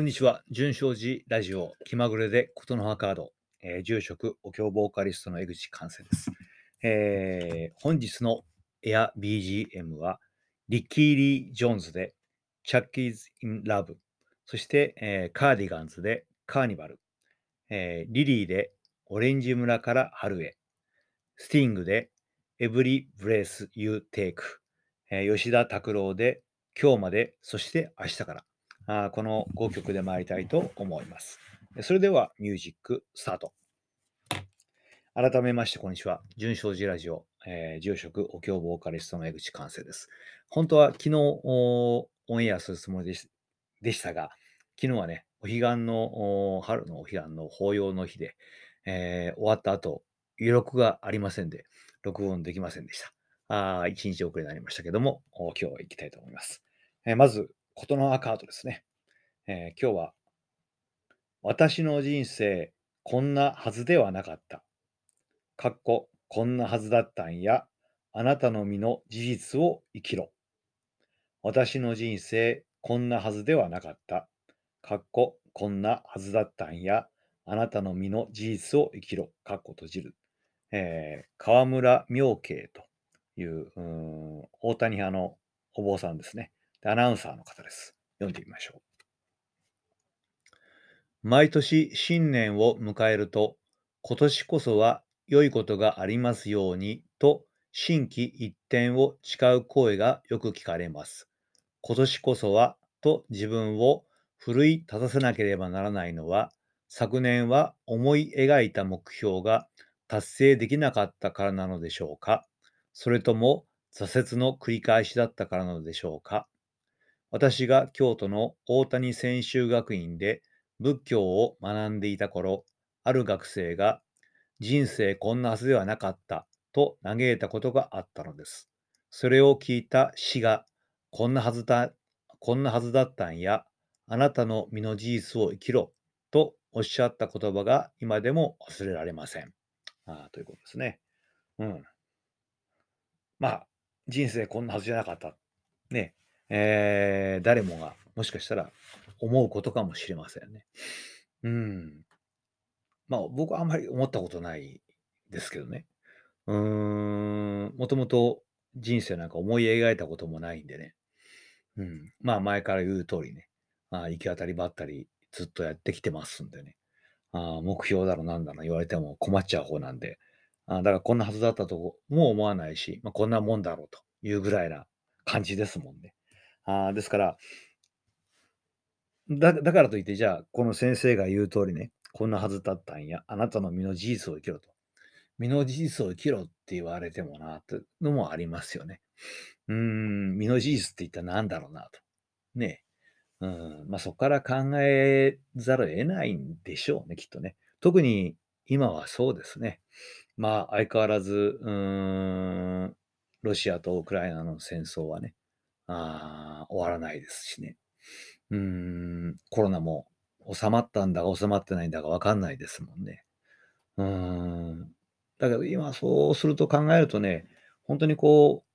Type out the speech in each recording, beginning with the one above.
こんにちは。順正寺ラジオ気まぐれでことの葉カード、えー住職お経ボーカリストの江口寛生です。えー本日のエア BGM はリッキー・リー・ジョーンズで Chuck E.'s in Love そして、えーカーディガンズでカーニバル、えーリリーでオレンジ村から春へ。スティングで Every Breath You Take、え吉田拓郎で今日まで。そして明日から。あこの5曲で参りたいと思います。それではミュージックスタート。改めまして、こんにちは。純正寺ラジオ、えー住職お経ボーカリストの江口寛生です。本当は昨日オンエアするつもりでしでしたが、昨日はね、お彼岸の、春のお彼岸の法要の日で、えー終わった後、余力がありませんで、録音できませんでした。あー一日遅れになりましたけども、今日は行きたいと思います。えーまず、琴の葉カードですね。えー今日は、私の人生、こんなはずではなかった。かっこ、こんなはずだったんや、あなたの身の事実を生きろ。私の人生、こんなはずではなかった。かっこ、こんなはずだったんや、あなたの身の事実を生きろ。かっこ閉じる。えー河村明慶という、う大谷派のお坊さんですね。アナウンサーの方です。読んでみましょう。毎年新年を迎えると、今年こそは良いことがありますようにと、心機一転を誓う声がよく聞かれます。今年こそはと自分を奮い立たせなければならないのは、昨年は思い描いた目標が達成できなかったからなのでしょうかそれとも挫折の繰り返しだったからなのでしょうか私が京都の大谷専修学院で仏教を学んでいた頃、ある学生が人生こんなはずではなかったと嘆いたことがあったのです。それを聞いた死がこんなはずだ、こんなはずだったんや、あなたの身の事実を生きろとおっしゃった言葉が今でも忘れられません。あということですね。うん。まあ、人生こんなはずじゃなかった。ね。えー誰もがもしかしたら思うことかもしれませんね。うん。まあ僕はあんまり思ったことないですけどね。うーん。もともと人生なんか思い描いたこともないんでね。うん。まあ前から言う通りね。あ行き当たりばったりずっとやってきてますんでね。あ目標だろなんだろ言われても困っちゃう方なんで。あだからこんなはずだったとも思わないし、まあ、こんなもんだろうというぐらいな感じですもんね。あですから、だだからといって、じゃあ、この先生が言う通りね、こんなはずだったんや、あなたの身の事実を生きろと。身の事実を生きろって言われてもな、ってのもありますよね。うん、身の事実って言ったら何だろうなと。ね。うん、まあそこから考えざるを得ないんでしょうね、きっとね。特に今はそうですね。まあ相変わらず、うーん、ロシアとウクライナの戦争はね、あ終わらないですしね。うん、コロナも収まったんだか収まってないんだかわかんないですもんね。うん。だけど今そうすると考えるとね、本当にこう、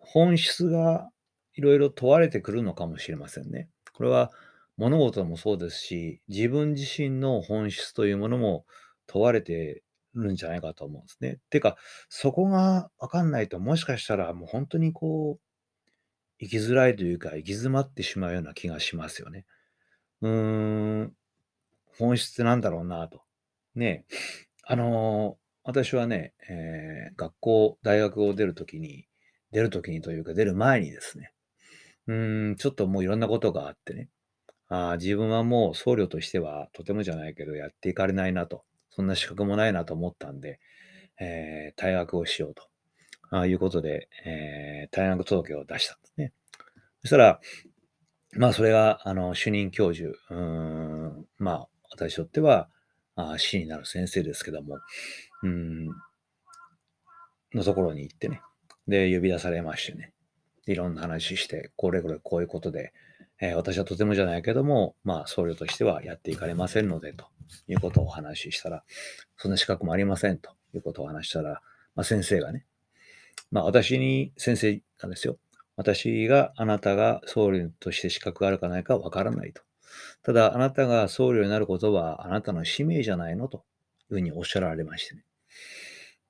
本質がいろいろ問われてくるのかもしれませんね。これは物事もそうですし、自分自身の本質というものも問われてるんじゃないかと思うんですね。てか、そこがわかんないと、もしかしたらもう本当にこう、生きづらいというか、行き詰まってしまうような気がしますよね。うーん、本質なんだろうなと。ね、あのー私はね、えー学校、大学を出るときに、出るときにというか、出る前にですね、うーん、ちょっともういろんなことがあってね、あ自分はもう僧侶としてはとてもじゃないけど、やっていかれないなと、そんな資格もないなと思ったんで、えー退学をしようと、ああいうことで、えー退学届を出したんですね。そしたら、まあ、それが、あの、主任教授、うん、まあ、私にとっては、あー師になる先生ですけども、うん、のところに行ってね、で、呼び出されましてね、いろんな話して、これこれこういうことで、えー私はとてもじゃないけども、まあ、僧侶としてはやっていかれませんので、ということをお話ししたら、そんな資格もありませんということをお話したら、まあ、先生がね、まあ、私に、先生がですよ、私があなたが僧侶として資格があるかないかわからないと。ただ、あなたが僧侶になることはあなたの使命じゃないのというふうにおっしゃられましてね。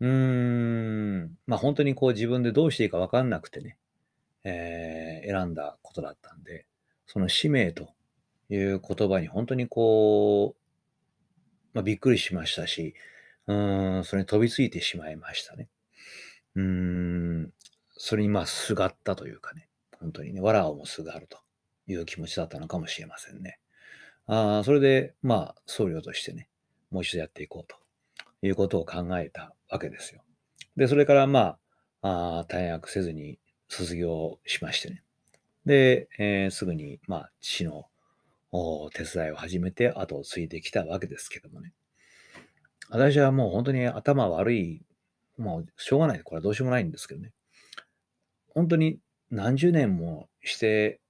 うーん、まあ本当にこう自分でどうしていいかわかんなくてね、えー選んだことだったんで、その使命という言葉に本当にこう、まあ、びっくりしましたし、うーん、それに飛びついてしまいましたね。うーん、それにまあ、すがったというかね、本当にね、藁をもすがるという気持ちだったのかもしれませんね。あ、それで、まあ、僧侶としてね、もう一度やっていこうということを考えたわけですよ。で、それからまあ、あ退学せずに卒業しましてね。で、えーすぐに、まあ、父の手伝いを始めて後を継いできたわけですけどもね。私はもう本当に頭悪い、もうしょうがない。これはどうしようもないんですけどね。本当に何十年もして、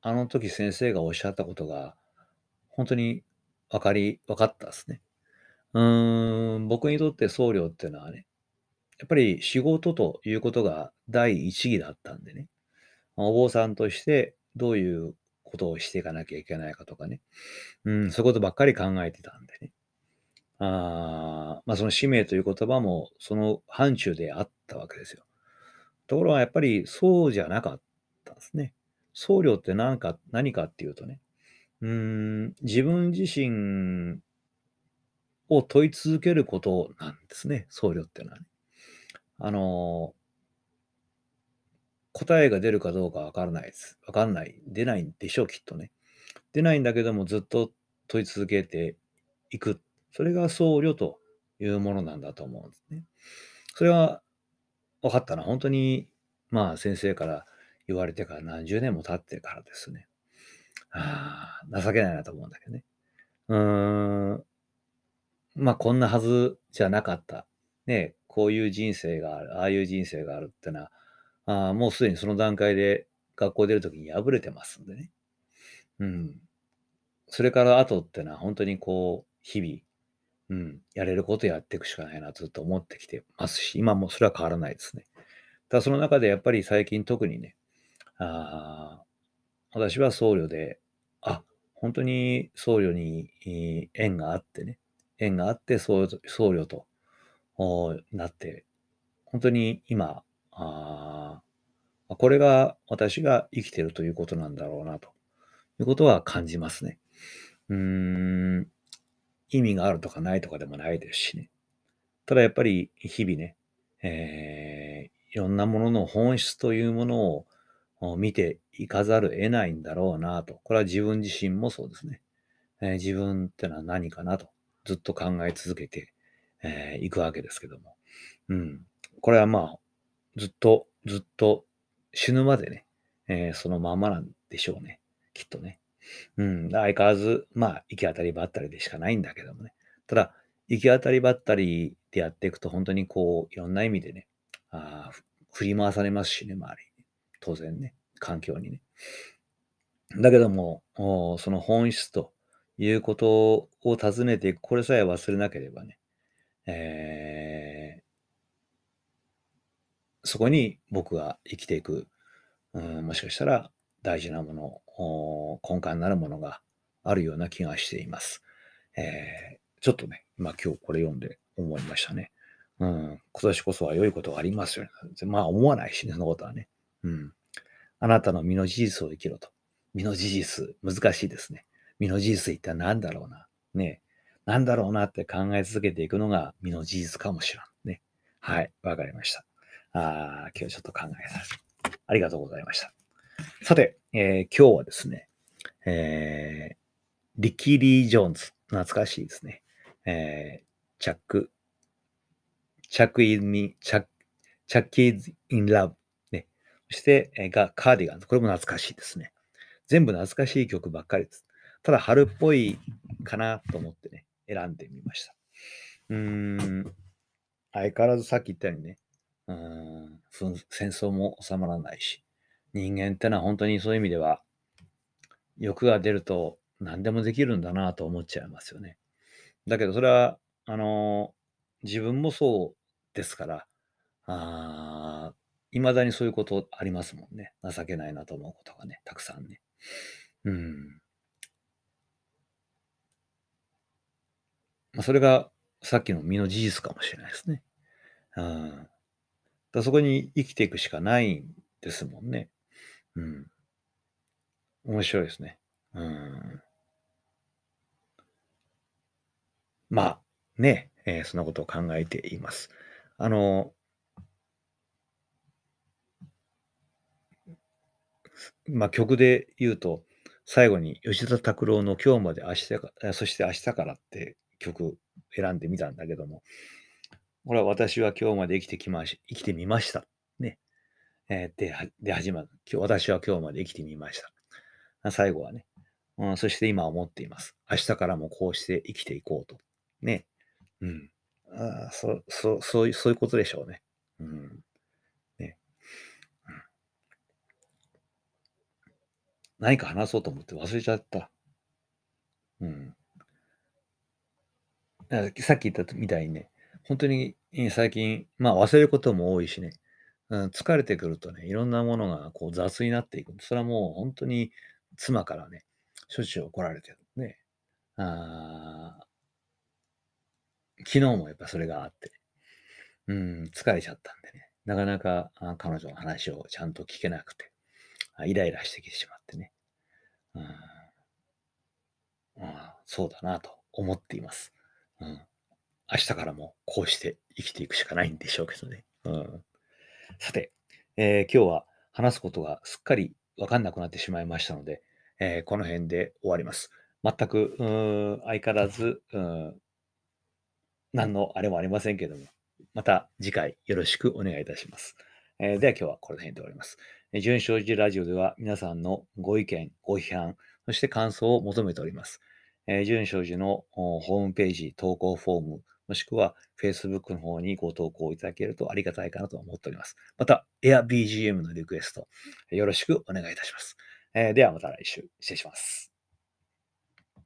あの時先生がおっしゃったことが、本当に分かり、分かったですね。うーん、僕にとって僧侶っていうのはね、やっぱり仕事ということが第一義だったんでね。お坊さんとしてどういうことをしていかなきゃいけないかとかね。うん、そういうことばっかり考えてたんでね。あまあその使命という言葉もその範疇であったわけですよ。ところがやっぱりそうじゃなかったんですね。僧侶って何か、何かっていうとね、うん、自分自身を問い続けることなんですね、僧侶っていうのはね。あの、答えが出るかどうかわからないです。わかんない。出ないんでしょう、きっとね。出ないんだけども、ずっと問い続けていく。それが僧侶というものなんだと思うんですね。それは分かったのは本当に、まあ先生から言われてから何十年も経ってからですね。ああ、情けないなと思うんだけどね。うーん、まあこんなはずじゃなかった。ね、こういう人生がある、ああいう人生があるってのは、あもうすでにその段階で学校出るときに破れてますんでね。うん。それから後ってのは本当にこう、日々、うん、やれることやっていくしかないなずっと思ってきてますし、今もそれは変わらないですね。ただその中でやっぱり最近特にね、あ私は僧侶で、あ、本当に僧侶に縁があってね、縁があって僧侶と僧侶となって、本当に今、あこれが私が生きてるということなんだろうなということは感じますね。うーん、意味があるとかないとかでもないですしね。ただやっぱり日々ね、えーいろんなものの本質というものを見ていかざる得ないんだろうなと。これは自分自身もそうですね。えー自分ってのは何かなとずっと考え続けてい、えーくわけですけども。うん。これはまあ、ずっとずっと死ぬまでね、えーそのままなんでしょうね。きっとね。うん。相変わらず、まあ、行き当たりばったりでしかないんだけどもね。ただ、行き当たりばったりでやっていくと、本当にこう、いろんな意味でね、あ振り回されますしね、周りに。当然ね、環境にね。だけども、その本質ということを尋ねていく、これさえ忘れなければね、えーそこに僕が生きていく、うん、もしかしたら大事なもの、根幹なるものがあるような気がしています。えーちょっとね、今今日これ読んで思いましたね。うん、今年こそは良いことがありますよね。まあ思わないしね、そのことはね。うん。あなたの身の事実を生きろと。身の事実、難しいですね。身の事実一体何だろうな。ね。何だろうなって考え続けていくのが身の事実かもしれん。ね。はい。わかりました。あー今日ちょっと考えさせて。ありがとうございました。さて、えー今日はですね、えーリキ・リー・ジョーンズ。懐かしいですね。えー Chuck、Chuck in ミチャック、 Chuck E.'s in Love。ね。そして、えーが、カーディガンズ。これも懐かしいですね。全部懐かしい曲ばっかりです。ただ、春っぽいかなと思ってね、選んでみました。うーん。相変わらずさっき言ったようにね、うん、戦争も収まらないし、人間ってのは本当にそういう意味では欲が出ると何でもできるんだなと思っちゃいますよね。だけどそれはあの自分もそうですからあ未だにそういうことありますもんね情けないなと思うことがねたくさんね。うん。まあ、それがさっきの身の事実かもしれないですね。うん、だそこに生きていくしかないんですもんね。うん。面白いですね。うん。まあ、ね、えーそんなことを考えています。あの、まあ、曲で言うと、最後に吉田拓郎の今日まで明日か、そして明日からって曲選んでみたんだけども、これは私は今日まで生きてきまし、生きてみました。えーで、で始まる。今日、私は今日まで生きてみました。最後はね。うん、そして今思っています。明日からもこうして生きていこうと。ね。うん。あそ、そ、そういう、そういうことでしょうね。うん。ね。うん何か話そうと思って忘れちゃった。うん。さっき言ったみたいにね、本当に最近、まあ忘れることも多いしね、うん、疲れてくるとね、いろんなものがこう雑になっていく。それはもう本当に妻からね、しょっちゅう怒られてるね。あ昨日もやっぱそれがあって、うん、疲れちゃったんでね、なかなか彼女の話をちゃんと聞けなくて、イライラしてきてしまってね。うん、そうだなと思っています。うん。明日からもこうして生きていくしかないんでしょうけどね。うん。さて、えー、今日は話すことがすっかりわかんなくなってしまいましたので、えー、この辺で終わります。全く、相変わらず、何のあれもありませんけども、また次回よろしくお願いいたします。えー、では今日はこの辺で終わります。純正寺ラジオでは皆さんのご意見、ご批判、そして感想を求めております。えー、純正寺のホームページ、投稿フォーム、もしくは Facebook の方にご投稿いただけるとありがたいかなと思っております。また、AirBGM のリクエスト、よろしくお願いいたします。えー、ではまた来週、失礼します。